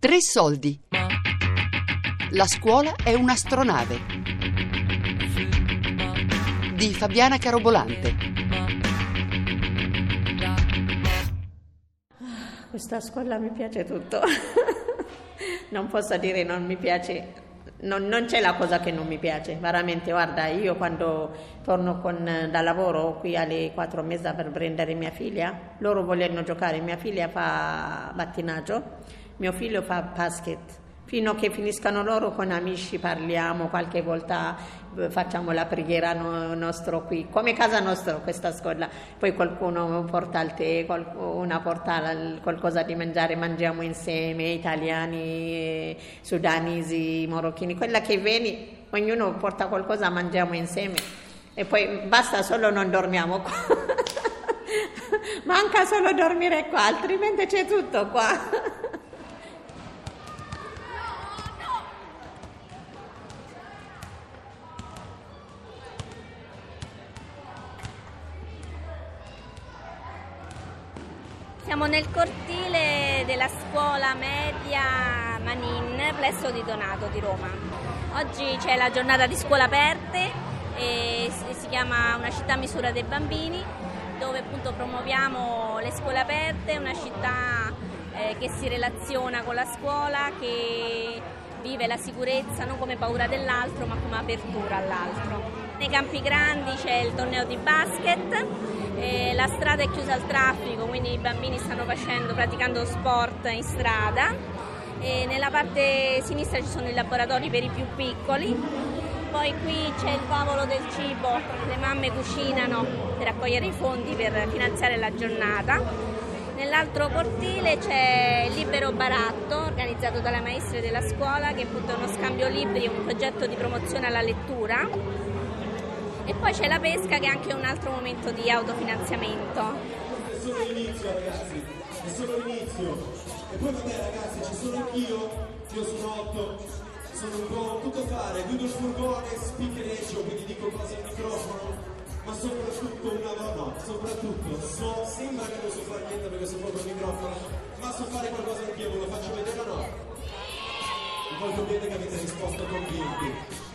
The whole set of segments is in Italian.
Tre soldi. La scuola è un'astronave. Di Fabiana Carobolante. Questa scuola mi piace tutto. non posso dire non mi piace. Non, non, c'è la cosa che non mi piace, veramente. Guarda, io quando torno con, da lavoro qui alle quattro e mezza per prendere mia figlia, loro vogliono giocare. Mia figlia fa battinaggio, mio figlio fa basket fino a che finiscano loro con amici parliamo, qualche volta eh, facciamo la preghiera no, nostro qui, come casa nostra questa scuola, poi qualcuno porta il tè, qualcuna porta qualcosa di mangiare, mangiamo insieme, italiani, sudanesi, marocchini, quella che vieni, ognuno porta qualcosa, mangiamo insieme e poi basta solo non dormiamo qua. Manca solo dormire qua, altrimenti c'è tutto qua. Siamo nel cortile della scuola media Manin, Plesso di Donato di Roma. Oggi c'è la giornata di scuola aperte si chiama Una città a misura dei bambini, dove appunto promuoviamo le scuole aperte, una città eh, che si relaziona con la scuola, che vive la sicurezza non come paura dell'altro ma come apertura all'altro. Nei campi grandi c'è il torneo di basket, eh, la strada è chiusa al traffico, quindi i bambini stanno facendo, praticando sport in strada. E nella parte sinistra ci sono i laboratori per i più piccoli, poi qui c'è il tavolo del cibo, le mamme cucinano per raccogliere i fondi per finanziare la giornata. Nell'altro cortile c'è il Libero Baratto, organizzato dalle maestre della scuola, che è uno scambio libri, un progetto di promozione alla lettura e poi c'è la pesca che è anche un altro momento di autofinanziamento. È solo l'inizio ragazzi, è solo l'inizio. E poi vabbè ragazzi, ci sono anch'io, io sono otto, sono un po' tutto fare, guido il furgone, spicchereggio, quindi dico cose al microfono, ma soprattutto una no, soprattutto so, sembra che non so fare niente perché sono proprio il microfono, ma so fare qualcosa anch'io, ve lo faccio vedere o no? Molto bene che avete risposto convinti.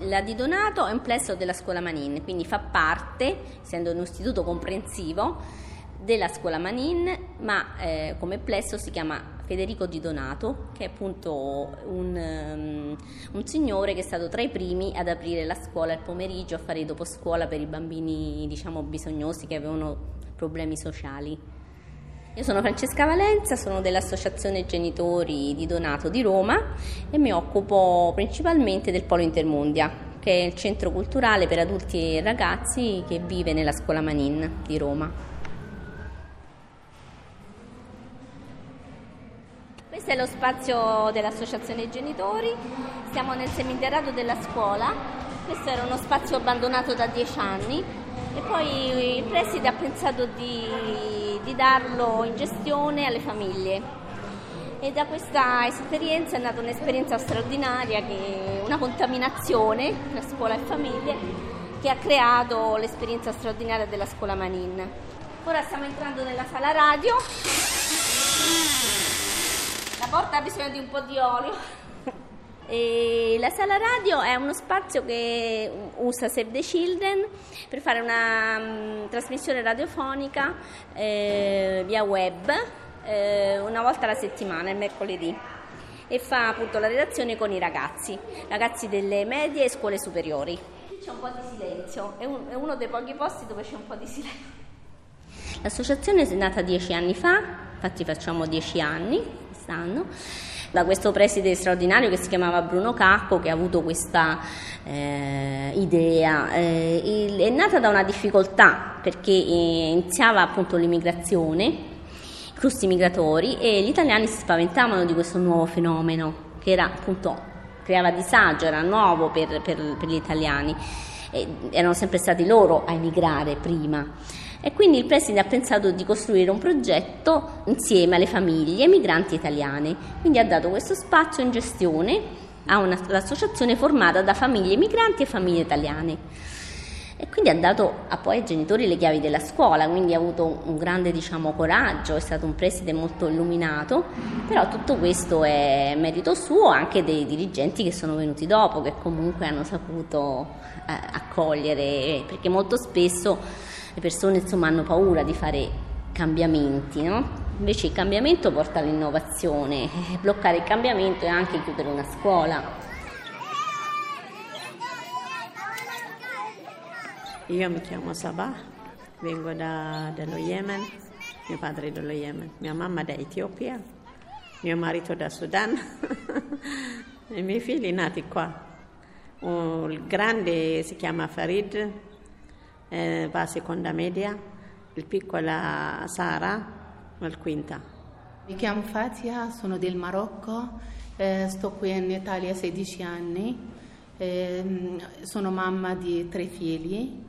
La di Donato è un plesso della scuola Manin, quindi fa parte, essendo un istituto comprensivo, della scuola Manin, ma eh, come plesso si chiama Federico Di Donato, che è appunto un, um, un, signore che è stato tra i primi ad aprire la scuola il pomeriggio a fare dopo scuola per i bambini diciamo bisognosi che avevano problemi sociali. Io sono Francesca Valenza, sono dell'Associazione Genitori di Donato di Roma e mi occupo principalmente del Polo Intermondia, che è il centro culturale per adulti e ragazzi che vive nella scuola Manin di Roma. Questo è lo spazio dell'Associazione Genitori, siamo nel seminterrato della scuola, questo era uno spazio abbandonato da dieci anni. E poi il preside ha pensato di di darlo in gestione alle famiglie. E da questa esperienza è nata un'esperienza straordinaria, una contaminazione tra scuola e famiglie, che ha creato l'esperienza straordinaria della scuola Manin. Ora stiamo entrando nella sala radio. La porta ha bisogno di un po' di olio. E la sala radio è uno spazio che usa Save the Children per fare una um, trasmissione radiofonica eh, via web eh, una volta alla settimana, il mercoledì e fa appunto la relazione con i ragazzi, ragazzi delle medie e scuole superiori. C'è un po' di silenzio, è, un, è uno dei pochi posti dove c'è un po' di silenzio. L'associazione è nata dieci anni fa, infatti facciamo dieci anni quest'anno da questo preside straordinario che si chiamava Bruno Cacco che ha avuto questa eh, idea. Eh, il, è nata da una difficoltà perché eh, iniziava appunto l'immigrazione, i flussi migratori e gli italiani si spaventavano di questo nuovo fenomeno che era appunto creava disagio, era nuovo per, per, per gli italiani. E erano sempre stati loro a emigrare prima. E quindi il preside ha pensato di costruire un progetto insieme alle famiglie migranti italiane. Quindi ha dato questo spazio in gestione ha una, l'associazione formata da famiglie migranti e famiglie italiane. E quindi ha dato a poi ai genitori le chiavi della scuola, quindi ha avuto un grande diciamo, coraggio, è stato un preside molto illuminato, però tutto questo è merito suo anche dei dirigenti che sono venuti dopo, che comunque hanno saputo eh, accogliere, perché molto spesso le persone insomma, hanno paura di fare cambiamenti, no? Invece il cambiamento porta all'innovazione, bloccare il cambiamento è anche chiudere una scuola. Io mi chiamo Sabah, vengo da, dallo Yemen, mio padre è dallo Yemen, mia mamma da Etiopia, mio marito da Sudan e i miei figli nati qua. Oh, il grande si chiama Farid, eh, va a seconda media, il piccola Sara, al quinta. Mi chiamo Fatia, sono del Marocco, eh, sto qui in Italia 16 anni, eh, sono mamma di tre figli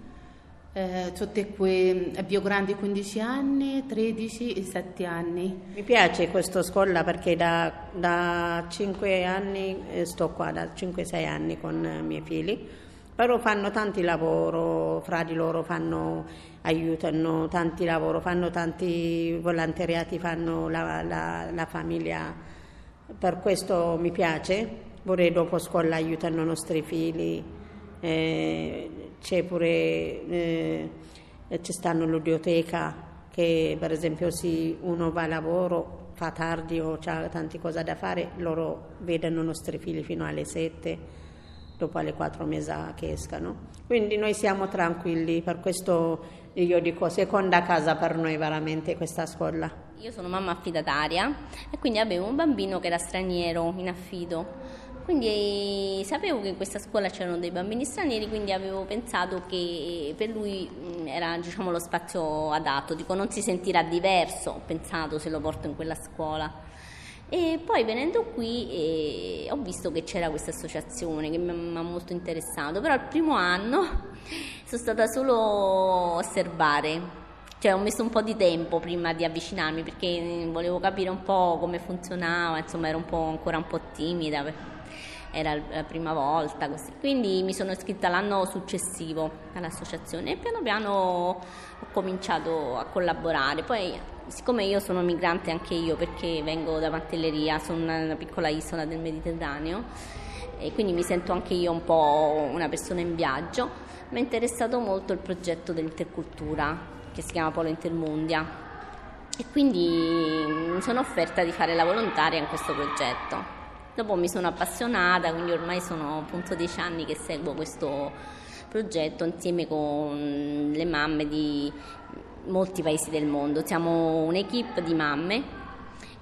eh, tutte qui eh, più grandi 15 anni, 13 e 7 anni. Mi piace questa scuola perché da, da 5 anni eh, sto qua, da 5-6 anni con i miei figli, però fanno tanti lavoro, fra di loro fanno, aiutano tanti lavoro, fanno tanti volontariati, fanno la, la, la famiglia, per questo mi piace, pure dopo scuola aiutano i nostri figli. Eh, c'è pure eh, ci stanno l'udioteca che per esempio se uno va a lavoro fa tardi o ha tante cose da fare loro vedono i nostri figli fino alle sette dopo alle quattro mesi che escano. Quindi noi siamo tranquilli per questo io dico seconda casa per noi veramente questa scuola. Io sono mamma affidataria e quindi avevo un bambino che era straniero in affido. Quindi sapevo che in questa scuola c'erano dei bambini stranieri, quindi avevo pensato che per lui era diciamo, lo spazio adatto, dico non si sentirà diverso, ho pensato se lo porto in quella scuola. E poi venendo qui eh, ho visto che c'era questa associazione che mi ha molto interessato, però il primo anno sono stata solo a osservare, cioè ho messo un po' di tempo prima di avvicinarmi perché volevo capire un po' come funzionava, insomma ero un ancora un po' timida era la prima volta, così. quindi mi sono iscritta l'anno successivo all'associazione e piano piano ho cominciato a collaborare. Poi, siccome io sono migrante anche io perché vengo da Pantelleria, sono una piccola isola del Mediterraneo e quindi mi sento anche io un po' una persona in viaggio, mi è interessato molto il progetto dell'intercultura che si chiama Polo Intermundia e quindi mi sono offerta di fare la volontaria in questo progetto. Dopo mi sono appassionata, quindi ormai sono appunto dieci anni che seguo questo progetto insieme con le mamme di molti paesi del mondo. Siamo un'equipe di mamme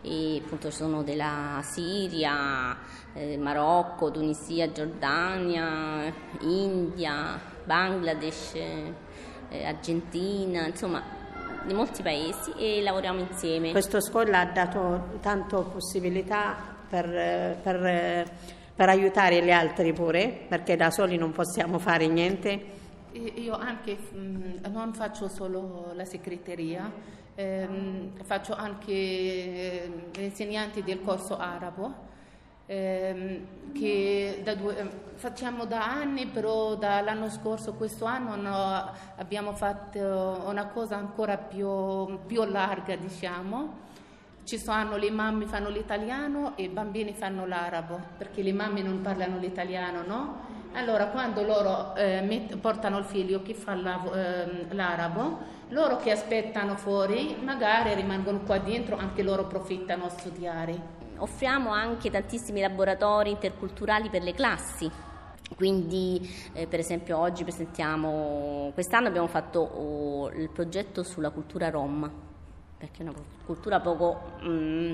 e appunto ci sono della Siria, eh, Marocco, Tunisia, Giordania, India, Bangladesh, eh, Argentina, insomma di molti paesi e lavoriamo insieme. Questa scuola ha dato tante possibilità per, per, per aiutare gli altri pure, perché da soli non possiamo fare niente. Io anche mh, non faccio solo la segreteria, ehm, faccio anche eh, insegnanti del corso arabo. Ehm, che da due, ehm, facciamo da anni, però dall'anno scorso, questo anno no, abbiamo fatto una cosa ancora più, più larga, diciamo ci sono le mamme fanno l'italiano e i bambini fanno l'arabo, perché le mamme non parlano l'italiano, no? Allora quando loro eh, met- portano il figlio che fa la, eh, l'arabo, loro che aspettano fuori magari rimangono qua dentro, anche loro approfittano a studiare. Offriamo anche tantissimi laboratori interculturali per le classi. Quindi eh, per esempio oggi presentiamo, quest'anno abbiamo fatto oh, il progetto sulla cultura rom, perché è una cultura poco mh, mm,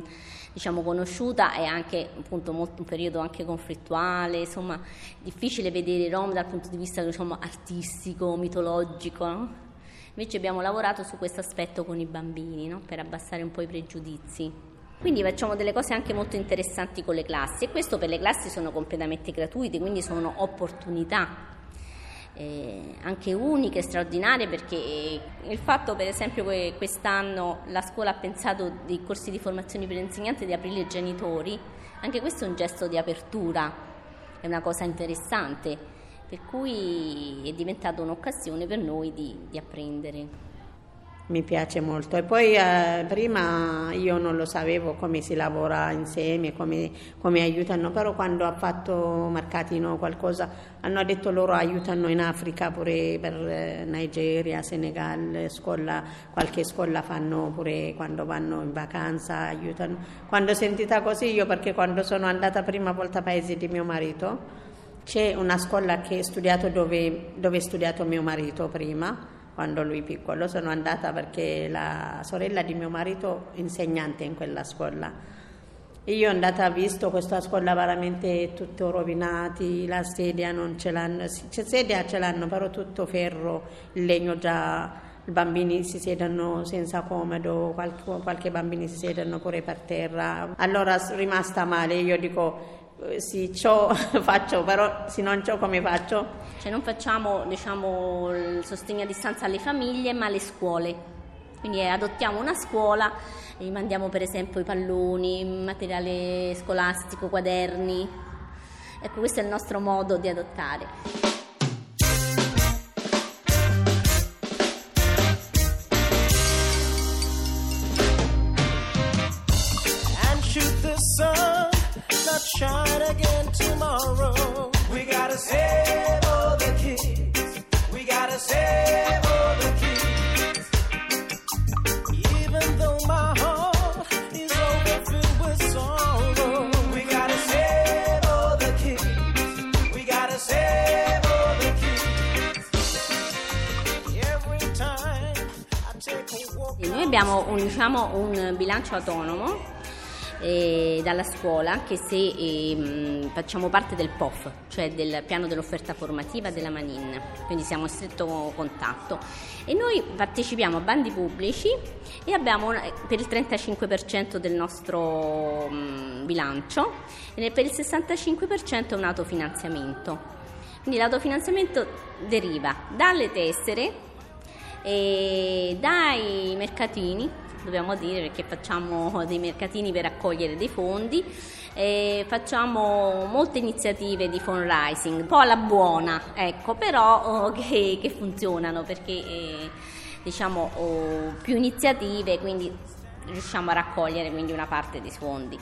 diciamo, conosciuta e anche appunto molto, un periodo anche conflittuale, insomma difficile vedere i Rom dal punto di vista diciamo, artistico, mitologico. No? Invece abbiamo lavorato su questo aspetto con i bambini no? per abbassare un po' i pregiudizi. Quindi facciamo delle cose anche molto interessanti con le classi e questo per le classi sono completamente gratuite, quindi sono opportunità eh, anche uniche, straordinarie, perché il fatto per esempio che quest'anno la scuola ha pensato dei corsi di formazione per insegnanti di aprire ai genitori, anche questo è un gesto di apertura è una cosa interessante, per cui è diventata un'occasione per noi di, di apprendere mi piace molto. E poi eh, prima io non lo sapevo come si lavora insieme, come, come aiutano, però quando ha fatto Mercatino qualcosa hanno detto loro aiutano in Africa pure per eh, Nigeria, Senegal, scuola, qualche scuola fanno pure quando vanno in vacanza, aiutano. Quando ho sentita così io perché quando sono andata prima volta a paese di mio marito c'è una scuola che ho studiato dove, dove studiato mio marito prima quando lui piccolo. Sono andata perché la sorella di mio marito è insegnante in quella scuola. Io andata, ho visto questa scuola veramente tutto rovinato, la sedia non ce l'hanno, c'è sedia ce l'hanno, però tutto ferro, il legno già, i bambini si siedono senza comodo, qualche, qualche bambino si siedono pure per terra. Allora sono rimasta male, io dico sì, ciò faccio, però se non ciò come faccio? Cioè non facciamo diciamo, il sostegno a distanza alle famiglie ma alle scuole. Quindi eh, adottiamo una scuola e gli mandiamo per esempio i palloni, materiale scolastico, quaderni. Ecco, questo è il nostro modo di adottare. Gotta save all the kids. We gotta save all the kids. Even though my heart is overfilled with sorrow. We gotta save all the kids. We gotta save all the kids. Every time I take a walk. Noi abbiamo un, diciamo, un bilancio autonomo eh, dalla scuola che se eh, facciamo parte del POF, cioè del piano dell'offerta formativa della Manin, quindi siamo in stretto contatto e noi partecipiamo a bandi pubblici e abbiamo per il 35% del nostro mh, bilancio e per il 65% un autofinanziamento. Quindi l'autofinanziamento deriva dalle tessere e dai mercatini dobbiamo dire perché facciamo dei mercatini per raccogliere dei fondi e facciamo molte iniziative di fundraising, un po' alla buona, ecco, però oh, che, che, funzionano perché eh, diciamo oh, più iniziative, quindi riusciamo a raccogliere quindi una parte dei fondi.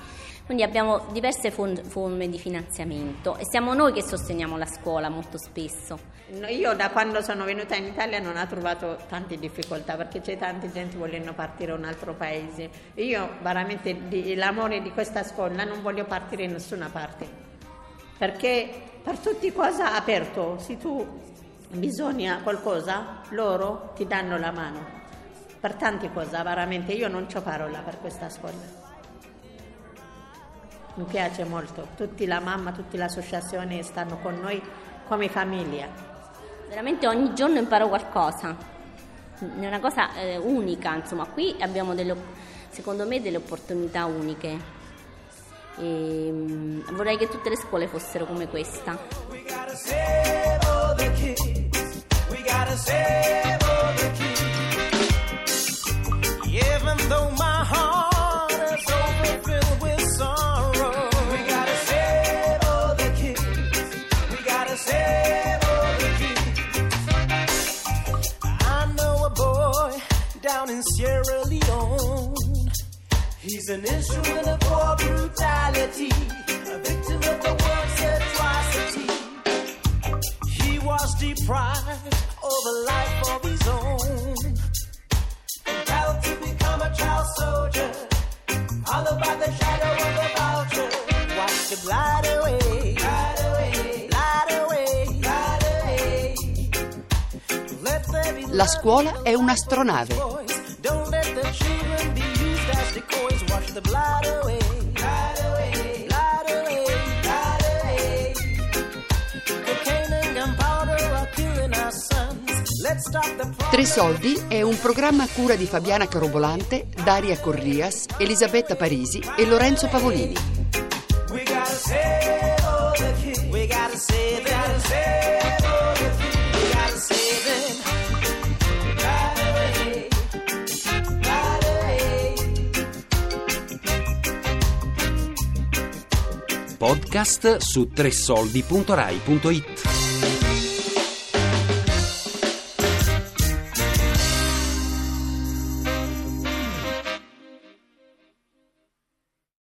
Quindi abbiamo diverse forme di finanziamento e siamo noi che sosteniamo la scuola molto spesso. Io da quando sono venuta in Italia non ho trovato tante difficoltà perché c'è tanta gente che vogliono partire in un altro paese. Io veramente l'amore di questa scuola non voglio partire in nessuna parte perché per tutti cosa aperto, se tu bisogna qualcosa loro ti danno la mano per tante cose, veramente io non ho parola per questa scuola mi piace molto. Tutti la mamma, tutte le associazioni stanno con noi come famiglia. Veramente ogni giorno imparo qualcosa. È una cosa eh, unica, insomma, qui abbiamo delle, secondo me delle opportunità uniche. E, um, vorrei che tutte le scuole fossero come questa. We gotta save all the kids. We gotta save He's an instrument of war brutality, a victim of the world's atrocity. He was deprived of a life of his own, compelled to become a child soldier, followed by the shadow of a vulture. Watch the glide away, glide away, glide away, glide away. Let there be La scuola è un'astronave. The Tre soldi è un programma a cura di Fabiana Carobolante, Daria Corrias, Elisabetta Parisi e Lorenzo Pavolini. Podcast su tressoldi.rai.it.